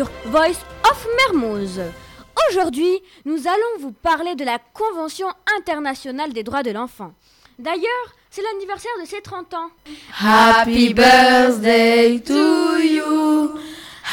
Voice of Mermoz. Aujourd'hui, nous allons vous parler de la Convention internationale des droits de l'enfant. D'ailleurs, c'est l'anniversaire de ses 30 ans. Happy birthday to you.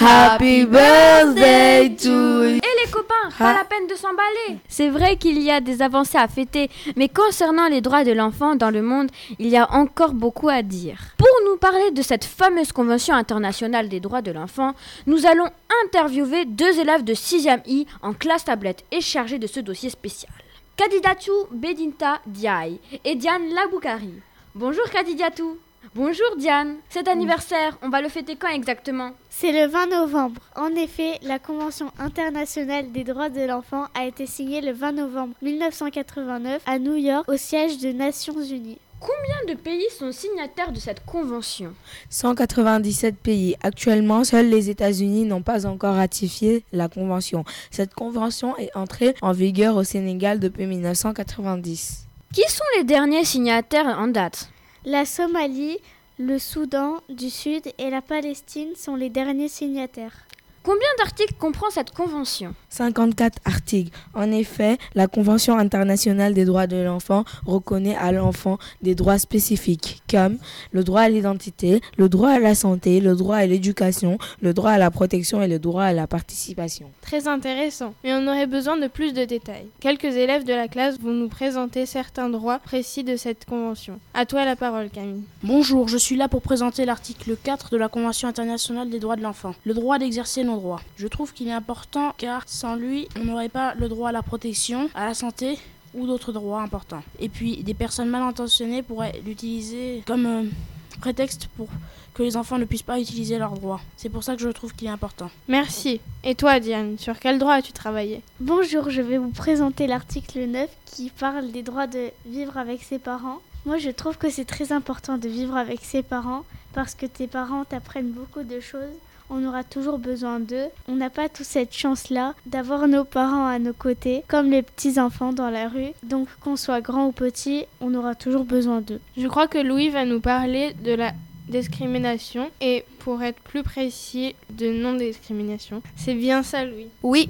Happy birthday to you. Et les copains, pas la peine de s'emballer. C'est vrai qu'il y a des avancées à fêter, mais concernant les droits de l'enfant dans le monde, il y a encore beaucoup à dire. Pour nous parler de cette fameuse Convention internationale des droits de l'enfant, nous allons interviewer deux élèves de 6e I en classe tablette et chargés de ce dossier spécial. Kadidatou Bedinta Diaye et Diane Laboukari. Bonjour Kadidatou. Bonjour Diane. Cet anniversaire, on va le fêter quand exactement? C'est le 20 novembre. En effet, la Convention internationale des droits de l'enfant a été signée le 20 novembre 1989 à New York au siège des Nations Unies. Combien de pays sont signataires de cette convention? 197 pays. Actuellement, seuls les États-Unis n'ont pas encore ratifié la convention. Cette convention est entrée en vigueur au Sénégal depuis 1990. Qui sont les derniers signataires en date? La Somalie, le Soudan du Sud et la Palestine sont les derniers signataires. Combien d'articles comprend cette convention 54 articles. En effet, la Convention internationale des droits de l'enfant reconnaît à l'enfant des droits spécifiques comme le droit à l'identité, le droit à la santé, le droit à l'éducation, le droit à la protection et le droit à la participation. Très intéressant, mais on aurait besoin de plus de détails. Quelques élèves de la classe vont nous présenter certains droits précis de cette convention. À toi la parole Camille. Bonjour, je suis là pour présenter l'article 4 de la Convention internationale des droits de l'enfant, le droit d'exercer nos Je trouve qu'il est important car sans lui, on n'aurait pas le droit à la protection, à la santé ou d'autres droits importants. Et puis, des personnes mal intentionnées pourraient l'utiliser comme euh, prétexte pour que les enfants ne puissent pas utiliser leurs droits. C'est pour ça que je trouve qu'il est important. Merci. Et toi Diane, sur quel droit as-tu travaillé? Bonjour, je vais vous présenter l'article 9 qui parle des droits de vivre avec ses parents. Moi, je trouve que c'est très important de vivre avec ses parents parce que tes parents t'apprennent beaucoup de choses on aura toujours besoin d'eux. On n'a pas toute cette chance-là d'avoir nos parents à nos côtés, comme les petits-enfants dans la rue. Donc qu'on soit grand ou petit, on aura toujours besoin d'eux. Je crois que Louis va nous parler de la discrimination et pour être plus précis de non-discrimination. C'est bien ça Louis? Oui.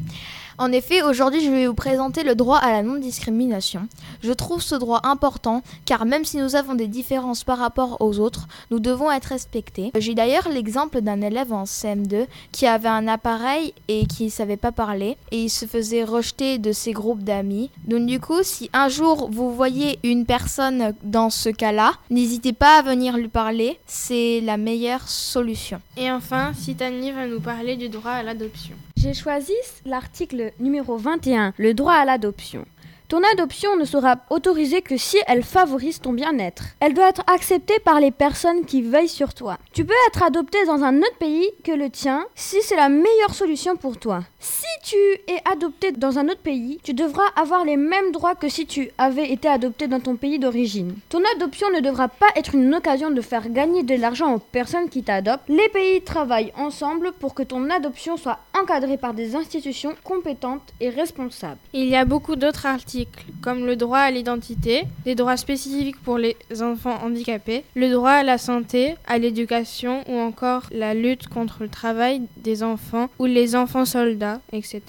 En effet, aujourd'hui, je vais vous présenter le droit à la non-discrimination. Je trouve ce droit important car même si nous avons des différences par rapport aux autres, nous devons être respectés. J'ai d'ailleurs l'exemple d'un élève en CM2 qui avait un appareil et qui ne savait pas parler et il se faisait rejeter de ses groupes d'amis. Donc du coup, si un jour vous voyez une personne dans ce cas-là, n'hésitez pas à venir lui parler, c'est la meilleure solution. Et enfin, Sitani va nous parler du droit à l'adoption. J'ai choisi l'article numéro 21, le droit à l'adoption. Ton adoption ne sera autorisée que si elle favorise ton bien-être. Elle doit être acceptée par les personnes qui veillent sur toi. Tu peux être adopté dans un autre pays que le tien si c'est la meilleure solution pour toi. Si tu es adopté dans un autre pays, tu devras avoir les mêmes droits que si tu avais été adopté dans ton pays d'origine. Ton adoption ne devra pas être une occasion de faire gagner de l'argent aux personnes qui t'adoptent. Les pays travaillent ensemble pour que ton adoption soit encadrée par des institutions compétentes et responsables. Il y a beaucoup d'autres articles comme le droit à l'identité, des droits spécifiques pour les enfants handicapés, le droit à la santé, à l'éducation ou encore la lutte contre le travail des enfants ou les enfants soldats, etc.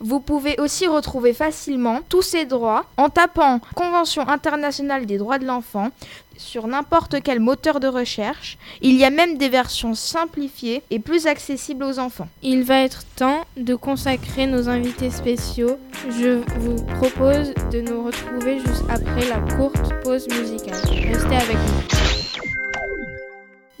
Vous pouvez aussi retrouver facilement tous ces droits en tapant Convention internationale des droits de l'enfant sur n'importe quel moteur de recherche. Il y a même des versions simplifiées et plus accessibles aux enfants. Il va être temps de consacrer nos invités spéciaux. Je vous propose de nous retrouver juste après la courte pause musicale. Restez avec nous.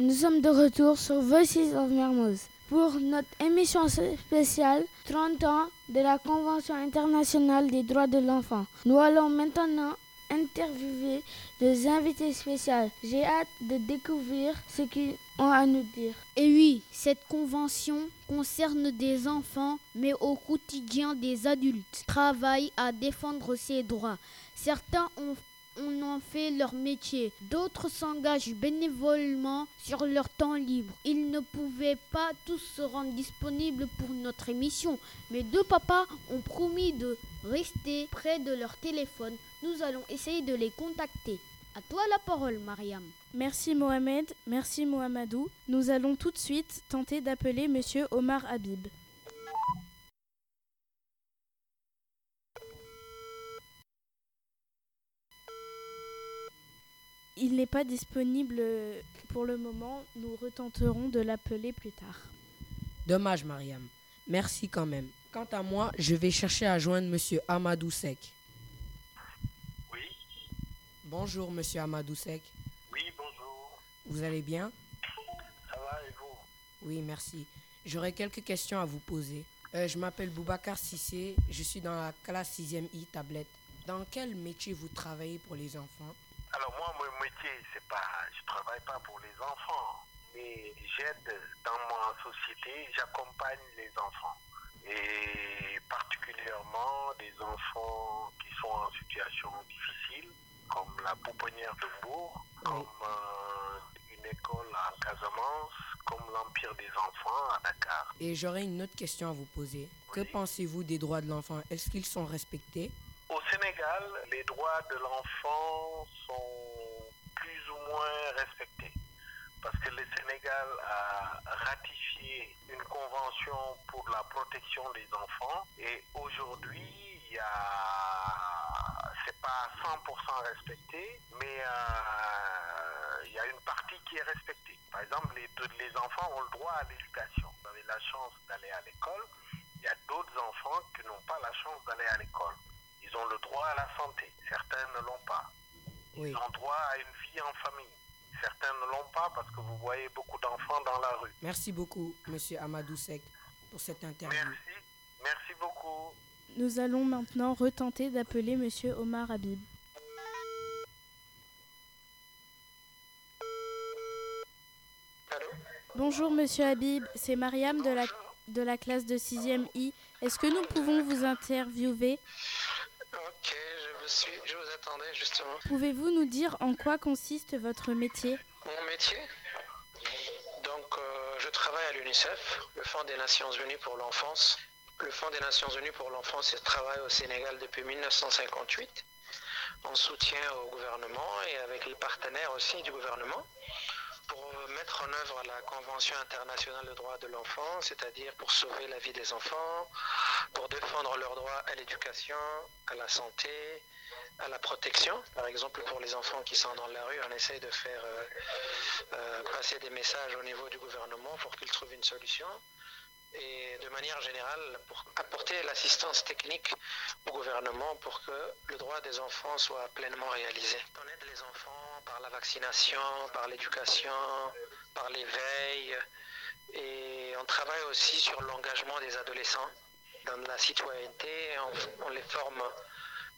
Nous sommes de retour sur Voices of Mermoz pour notre émission spéciale 30 ans de la Convention internationale des droits de l'enfant. Nous allons maintenant interviewer des invités spéciaux. J'ai hâte de découvrir ce qu'ils ont à nous dire. Et oui, cette convention concerne des enfants, mais au quotidien des adultes. Travaillent à défendre ces droits. Certains ont on en fait leur métier. D'autres s'engagent bénévolement sur leur temps libre. Ils ne pouvaient pas tous se rendre disponibles pour notre émission, mais deux papas ont promis de rester près de leur téléphone. Nous allons essayer de les contacter. À toi la parole, Mariam. Merci Mohamed, merci Mohamedou. Nous allons tout de suite tenter d'appeler Monsieur Omar Habib. Il n'est pas disponible pour le moment. Nous retenterons de l'appeler plus tard. Dommage, Mariam. Merci quand même. Quant à moi, je vais chercher à joindre Monsieur Amadou Sek. Oui. Bonjour, Monsieur Amadou Sek. Oui, bonjour. Vous allez bien? Ça va et vous? Oui, merci. J'aurais quelques questions à vous poser. Euh, je m'appelle Boubacar Sissé, je suis dans la classe 6e I tablette. Dans quel métier vous travaillez pour les enfants? Pas, je travaille pas pour les enfants, mais j'aide dans ma société, j'accompagne les enfants. Et particulièrement des enfants qui sont en situation difficile, comme la pouponnière de Bourg, comme euh, une école à Casamance, comme l'Empire des enfants à Dakar. Et j'aurais une autre question à vous poser. Que pensez-vous des droits de l'enfant? Est-ce qu'ils sont respectés? Au Sénégal, les droits de l'enfant sont ou moins respectés. Parce que le Sénégal a ratifié une convention pour la protection des enfants et aujourd'hui, il y a c'est pas 100% respecté, mais euh, il y a une partie qui est respectée. Par exemple, les, les enfants ont le droit à l'éducation. Vous avez la chance d'aller à l'école. Il y a d'autres enfants qui n'ont pas la chance d'aller à l'école. Ils ont le droit à la santé. Certains ne l'ont pas. Ils ont droit à une vie en famille. Certains ne l'ont pas parce que vous voyez beaucoup d'enfants dans la rue. Merci beaucoup, Monsieur Amadou Sek, pour cette interview. Merci. Merci beaucoup. Nous allons maintenant retenter d'appeler Monsieur Omar Habib. Allô Bonjour Monsieur Habib, c'est Mariam de la, de la classe de 6e I. Est-ce que nous pouvons vous interviewer? Suis, je vous attendais justement. Pouvez-vous nous dire en quoi consiste votre métier? Mon métier? Donc, euh, je travaille à l'UNICEF, le Fonds des Nations Unies pour l'enfance. Le Fonds des Nations Unies pour l'enfance travaille au Sénégal depuis 1958 en soutien au gouvernement et avec les partenaires aussi du gouvernement pour mettre en œuvre la Convention internationale des droits de l'enfant, c'est-à-dire pour sauver la vie des enfants, pour défendre leurs droits à l'éducation, à la santé, à la protection. Par exemple, pour les enfants qui sont dans la rue, on essaye de faire euh, euh, passer des messages au niveau du gouvernement pour qu'ils trouvent une solution et de manière générale pour apporter l'assistance technique au gouvernement pour que le droit des enfants soit pleinement réalisé. On aide les enfants par la vaccination, par l'éducation, par l'éveil et on travaille aussi sur l'engagement des adolescents dans la citoyenneté, on, on les forme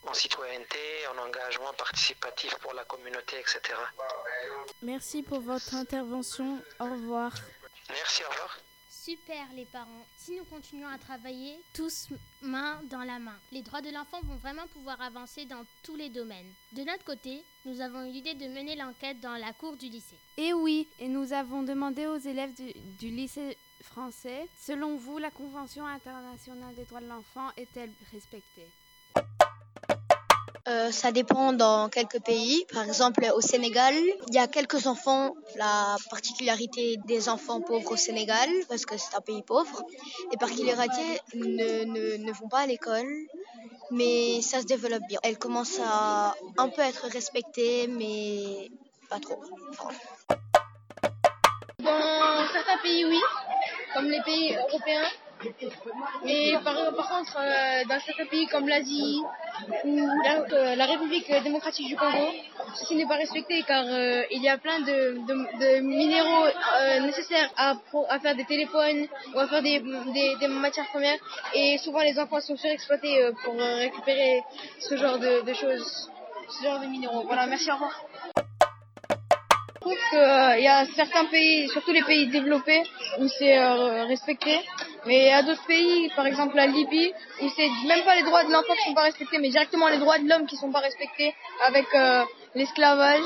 en citoyenneté, en engagement participatif pour la communauté, etc. Merci pour votre intervention. Au revoir. Merci, au revoir. Super les parents. Si nous continuons à travailler tous main dans la main, les droits de l'enfant vont vraiment pouvoir avancer dans tous les domaines. De notre côté, nous avons eu l'idée de mener l'enquête dans la cour du lycée. Et oui, et nous avons demandé aux élèves du, du lycée français, selon vous, la Convention internationale des droits de l'enfant est-elle respectée? Euh, ça dépend dans quelques pays. Par exemple, au Sénégal, il y a quelques enfants. La particularité des enfants pauvres au Sénégal, parce que c'est un pays pauvre, les particularités ne, ne, ne vont pas à l'école, mais ça se développe bien. Elles commencent à un peu être respectées, mais pas trop. Dans certains pays, oui, comme les pays européens. Mais par, contre, euh, dans certains pays comme l'Asie ou la, euh, la République démocratique du Congo, ceci n'est pas respecté car euh, il y a plein de, minéraux nécessaires à, faire des téléphones ou à faire des, matières premières et souvent les enfants sont surexploités pour récupérer ce genre de, de choses, ce genre de minéraux. Voilà, merci, au revoir. Je trouve qu'il y a certains pays, surtout les pays développés, où c'est euh, respecté. Mais il y a d'autres pays, par exemple la Libye, où c'est même pas les droits de l'enfant qui sont pas respectés, mais directement les droits de l'homme qui sont pas respectés avec euh, l'esclavage.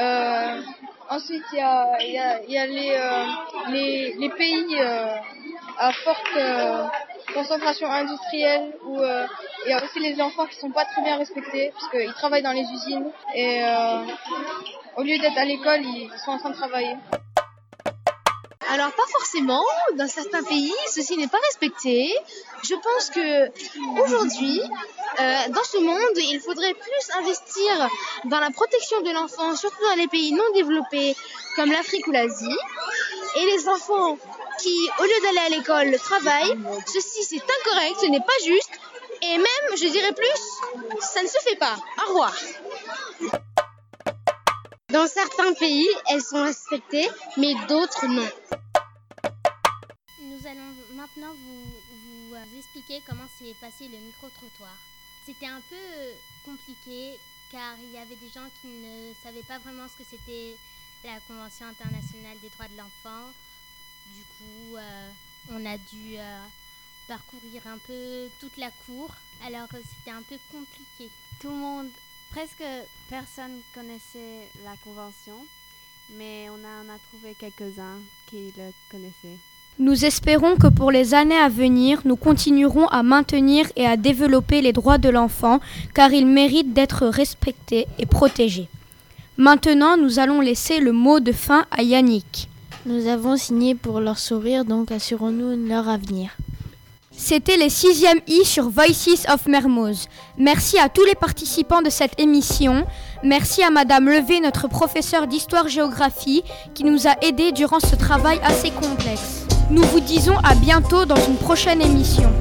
Euh, ensuite, il y a, les, euh, pays euh, à forte euh, concentration industrielle où euh, il y a aussi les enfants qui sont pas très bien respectés parce qu'ils travaillent dans les usines et euh, au lieu d'être à l'école, ils sont en train de travailler. Alors pas forcément, dans certains pays, ceci n'est pas respecté. Je pense que aujourd'hui, euh, dans ce monde, il faudrait plus investir dans la protection de l'enfant, surtout dans les pays non développés comme l'Afrique ou l'Asie. Et les enfants qui, au lieu d'aller à l'école, travaillent, ceci c'est incorrect, ce n'est pas juste. Et même, je dirais plus, ça ne se fait pas. Au revoir. Dans certains pays, elles sont respectées, mais d'autres non. Nous allons maintenant vous, vous euh, expliquer comment s'est passé le micro-trottoir. C'était un peu euh, compliqué car il y avait des gens qui ne savaient pas vraiment ce que c'était la Convention internationale des droits de l'enfant. Du coup, euh, on a dû parcourir un peu toute la cour. Alors c'était un peu compliqué. Tout le monde presque personne connaissait la convention, mais on en a trouvé quelques-uns qui le connaissaient. Nous espérons que pour les années à venir, nous continuerons à maintenir et à développer les droits de l'enfant car ils méritent d'être respectés et protégés. Maintenant, nous allons laisser le mot de fin à Yannick. Nous avons signé pour leur sourire, donc assurons-nous leur avenir. C'était les 6e I sur Voices of Mermoz. Merci à tous les participants de cette émission. Merci à Madame Levé, notre professeure d'histoire-géographie, qui nous a aidés durant ce travail assez complexe. Nous vous disons à bientôt dans une prochaine émission.